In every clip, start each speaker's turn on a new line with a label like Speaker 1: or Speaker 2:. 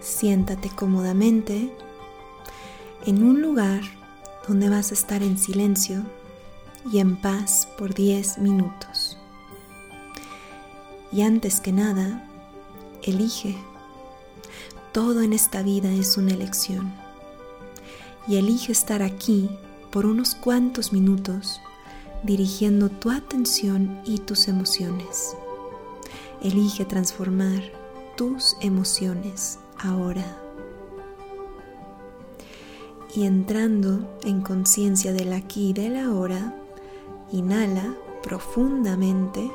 Speaker 1: Siéntate cómodamente en un lugar donde vas a estar en silencio y en paz por 10 minutos. Y antes que nada, elige. Todo en esta vida es una elección. Y elige estar aquí por unos cuantos minutos dirigiendo tu atención y tus emociones. Elige transformar tus emociones ahora. Y entrando en conciencia del aquí y del ahora, inhala profundamente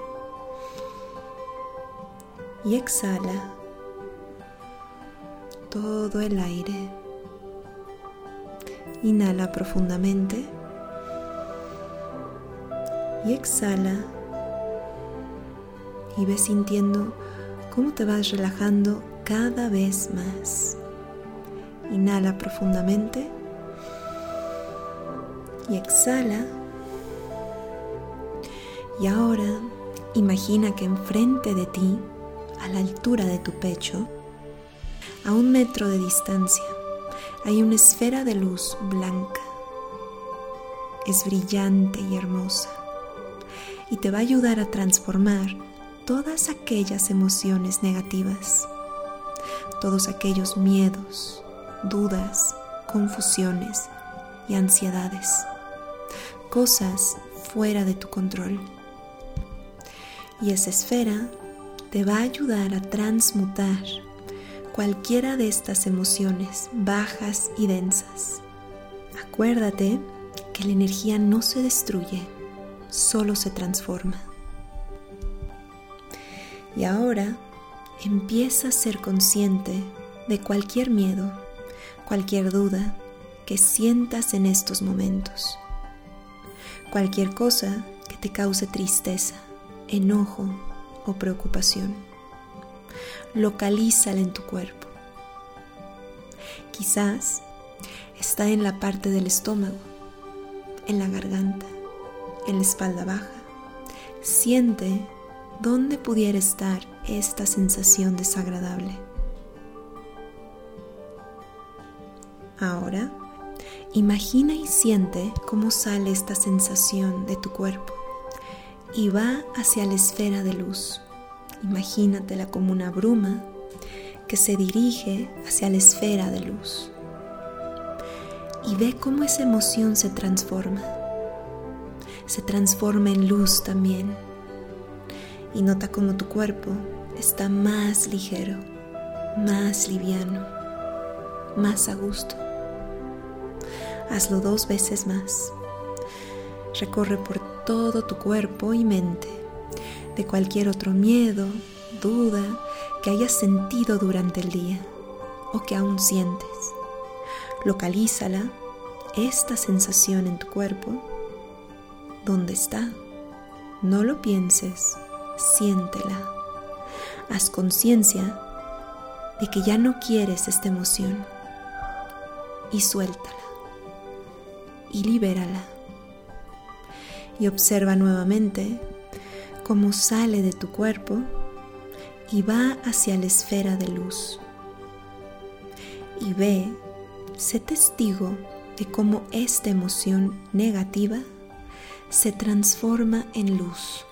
Speaker 1: y exhala todo el aire. Inhala profundamente y exhala y ve sintiendo cómo te vas relajando cada vez más. Inhala profundamente y exhala. Y ahora imagina que enfrente de ti, a la altura de tu pecho, a un metro de distancia, hay una esfera de luz blanca. Es brillante y hermosa y te va a ayudar a transformar todas aquellas emociones negativas, todos aquellos miedos, dudas, confusiones y ansiedades, cosas fuera de tu control. Y esa esfera te va a ayudar a transmutar cualquiera de estas emociones bajas y densas. Acuérdate que la energía no se destruye, solo se transforma. Y ahora empieza a ser consciente de cualquier miedo, cualquier duda que sientas en estos momentos. Cualquier cosa que te cause tristeza, enojo o preocupación. Localízala en tu cuerpo. Quizás está en la parte del estómago, en la garganta, en la espalda baja. Siente dónde pudiera estar esta sensación desagradable. Ahora, imagina y siente cómo sale esta sensación de tu cuerpo y va hacia la esfera de luz. Imagínatela como una bruma que se dirige hacia la esfera de luz. Y ve cómo esa emoción se transforma se transforma en luz también. Y nota cómo tu cuerpo está más ligero, más liviano, más a gusto. Hazlo dos veces más. Recorre por todo tu cuerpo y mente de cualquier otro miedo, duda que hayas sentido durante el día o que aún sientes. Localízala, esta sensación en tu cuerpo ¿Dónde está? No lo pienses, siéntela. Haz conciencia de que ya no quieres esta emoción y suéltala y libérala. Y observa nuevamente cómo sale de tu cuerpo y va hacia la esfera de luz. Y ve, sé testigo de cómo esta emoción negativa se transforma en luz,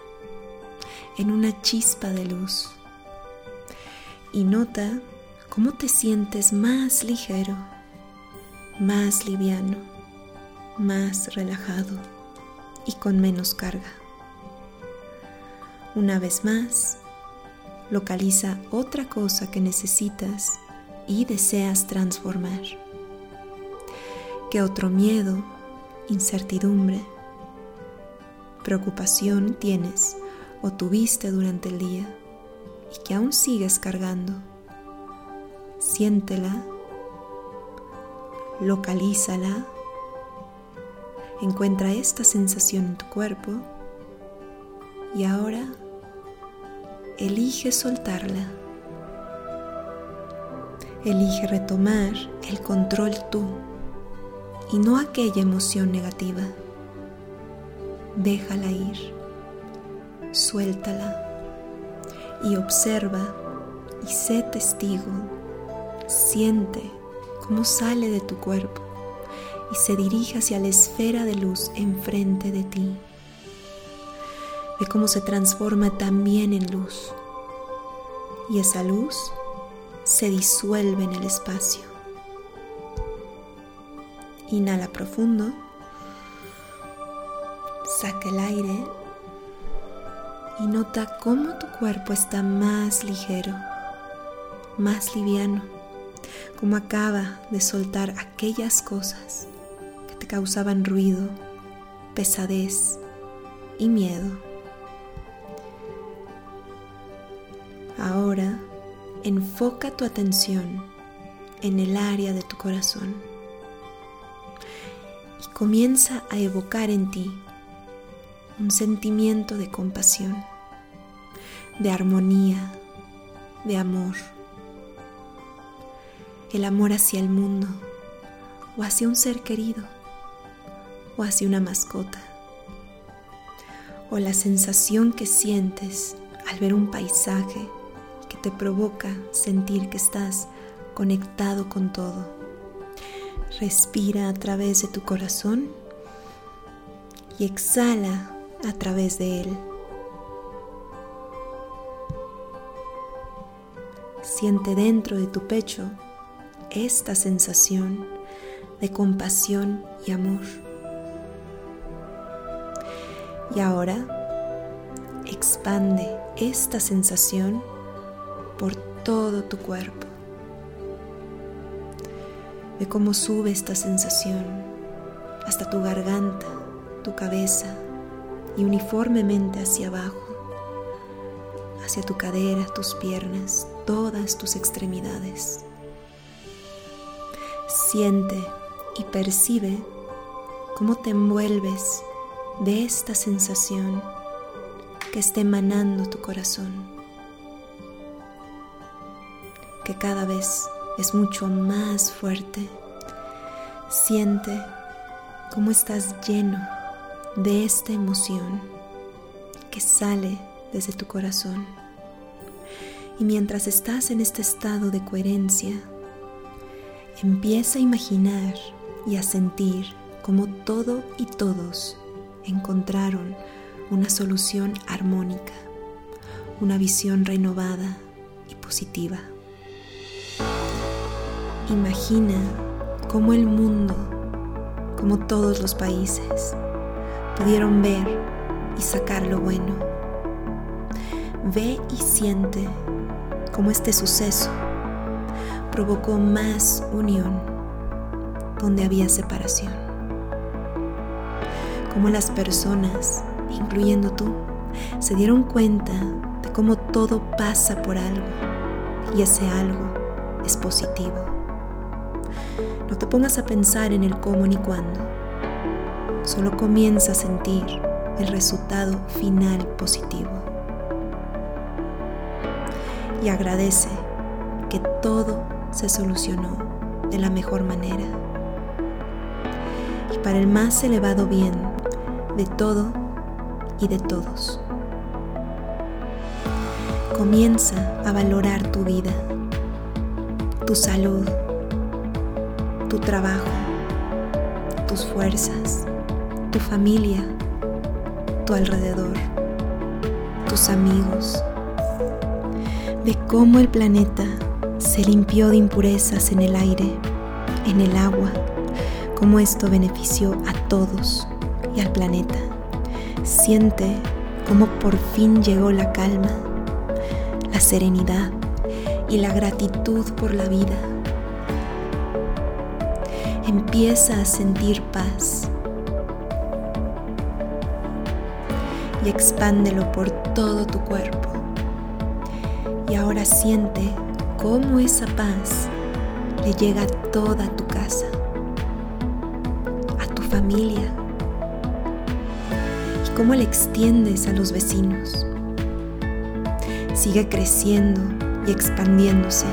Speaker 1: en una chispa de luz. Y nota cómo te sientes más ligero, más liviano, más relajado y con menos carga. Una vez más, localiza otra cosa que necesitas y deseas transformar. ¿Qué otro miedo, incertidumbre, preocupación tienes o tuviste durante el día y que aún sigues cargando. Siéntela, localízala, encuentra esta sensación en tu cuerpo y ahora elige soltarla. Elige retomar el control tú y no aquella emoción negativa déjala ir, suéltala y observa y sé testigo, Siente cómo sale de tu cuerpo y se dirige hacia la esfera de luz enfrente de ti. Ve cómo se transforma también en luz. Y esa luz se disuelve en el espacio. Inhala profundo. Saca el aire y nota cómo tu cuerpo está más ligero, más liviano, como acaba de soltar aquellas cosas que te causaban ruido, pesadez y miedo. Ahora enfoca tu atención en el área de tu corazón y comienza a evocar en ti un sentimiento de compasión, de armonía, de amor. El amor hacia el mundo o hacia un ser querido o hacia una mascota. O la sensación que sientes al ver un paisaje que te provoca sentir que estás conectado con todo. Respira a través de tu corazón y exhala a través de él. Siente dentro de tu pecho esta sensación de compasión y amor. Y ahora expande esta sensación por todo tu cuerpo. Ve cómo sube esta sensación hasta tu garganta, tu cabeza, y uniformemente hacia abajo, hacia tu cadera, tus piernas, todas tus extremidades. Siente y percibe cómo te envuelves de esta sensación que está emanando tu corazón, que cada vez es mucho más fuerte. Siente cómo estás lleno de esta emoción que sale desde tu corazón. Y mientras estás en este estado de coherencia, empieza a imaginar y a sentir como todo y todos encontraron una solución armónica, una visión renovada y positiva. Imagina cómo el mundo, como todos los países, pudieron ver y sacar lo bueno. Ve y siente cómo este suceso provocó más unión donde había separación. Cómo las personas, incluyendo tú, se dieron cuenta de cómo todo pasa por algo y ese algo es positivo. No te pongas a pensar en el cómo ni cuándo solo comienza a sentir el resultado final positivo. Y agradece que todo se solucionó de la mejor manera. Y para el más elevado bien de todo y de todos. Comienza a valorar tu vida, tu salud, tu trabajo, tus fuerzas tu familia, tu alrededor, tus amigos, de cómo el planeta se limpió de impurezas en el aire, en el agua, cómo esto benefició a todos y al planeta. Siente cómo por fin llegó la calma, la serenidad y la gratitud por la vida. Empieza a sentir paz y expándelo por todo tu cuerpo. Y ahora siente cómo esa paz le llega a toda tu casa, a tu familia, y cómo le extiendes a los vecinos. Sigue creciendo y expandiéndose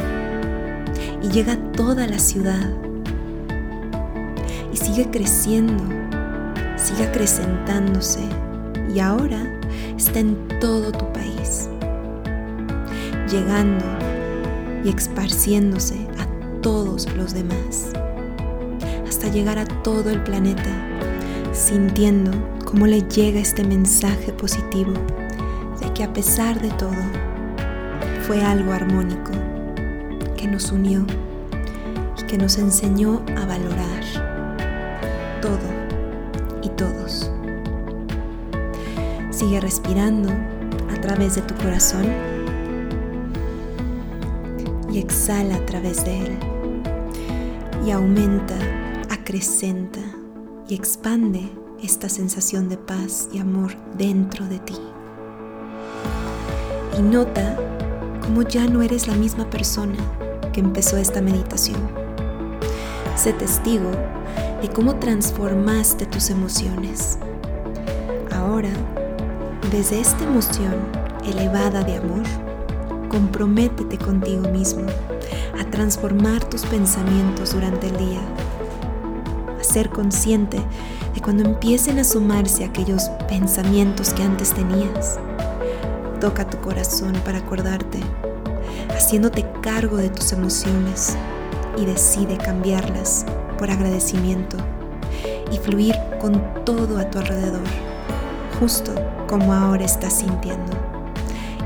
Speaker 1: y llega a toda la ciudad. Y sigue creciendo, sigue acrecentándose y ahora está en todo tu país, llegando y esparciéndose a todos los demás, hasta llegar a todo el planeta, sintiendo cómo le llega este mensaje positivo de que a pesar de todo, fue algo armónico que nos unió y que nos enseñó a valorar todo Sigue respirando a través de tu corazón y exhala a través de él. Y aumenta, acrecenta y expande esta sensación de paz y amor dentro de ti. Y nota cómo ya no eres la misma persona que empezó esta meditación. Sé testigo de cómo transformaste tus emociones. Ahora, desde esta emoción elevada de amor, comprométete contigo mismo a transformar tus pensamientos durante el día, a ser consciente de cuando empiecen a sumarse aquellos pensamientos que antes tenías. Toca tu corazón para acordarte, haciéndote cargo de tus emociones y decide cambiarlas por agradecimiento y fluir con todo a tu alrededor, justo como ahora estás sintiendo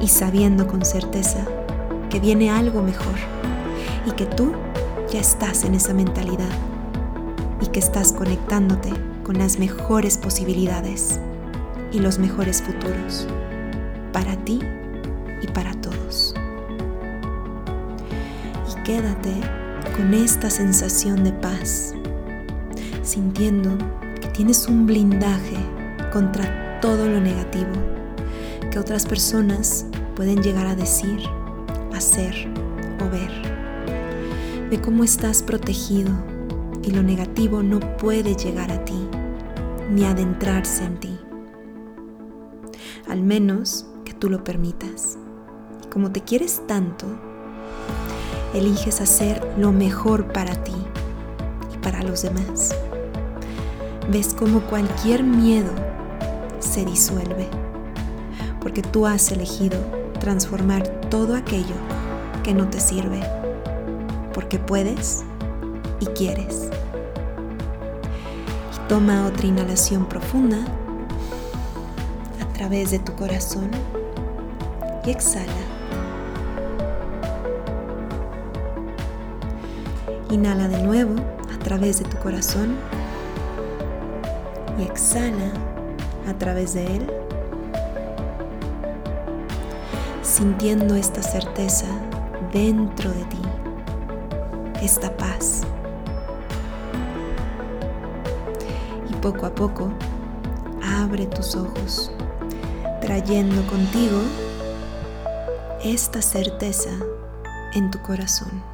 Speaker 1: y sabiendo con certeza que viene algo mejor y que tú ya estás en esa mentalidad y que estás conectándote con las mejores posibilidades y los mejores futuros para ti y para todos. Y quédate con esta sensación de paz, sintiendo que tienes un blindaje contra todo lo negativo que otras personas pueden llegar a decir, hacer o ver. De cómo estás protegido y lo negativo no puede llegar a ti ni adentrarse en ti. Al menos que tú lo permitas. Y como te quieres tanto, eliges hacer lo mejor para ti y para los demás. Ves cómo cualquier miedo se disuelve porque tú has elegido transformar todo aquello que no te sirve, porque puedes y quieres. Y toma otra inhalación profunda a través de tu corazón y exhala. Inhala de nuevo a través de tu corazón y exhala a través de él sintiendo esta certeza dentro de ti, esta paz. Y poco a poco, abre tus ojos, trayendo contigo esta certeza en tu corazón.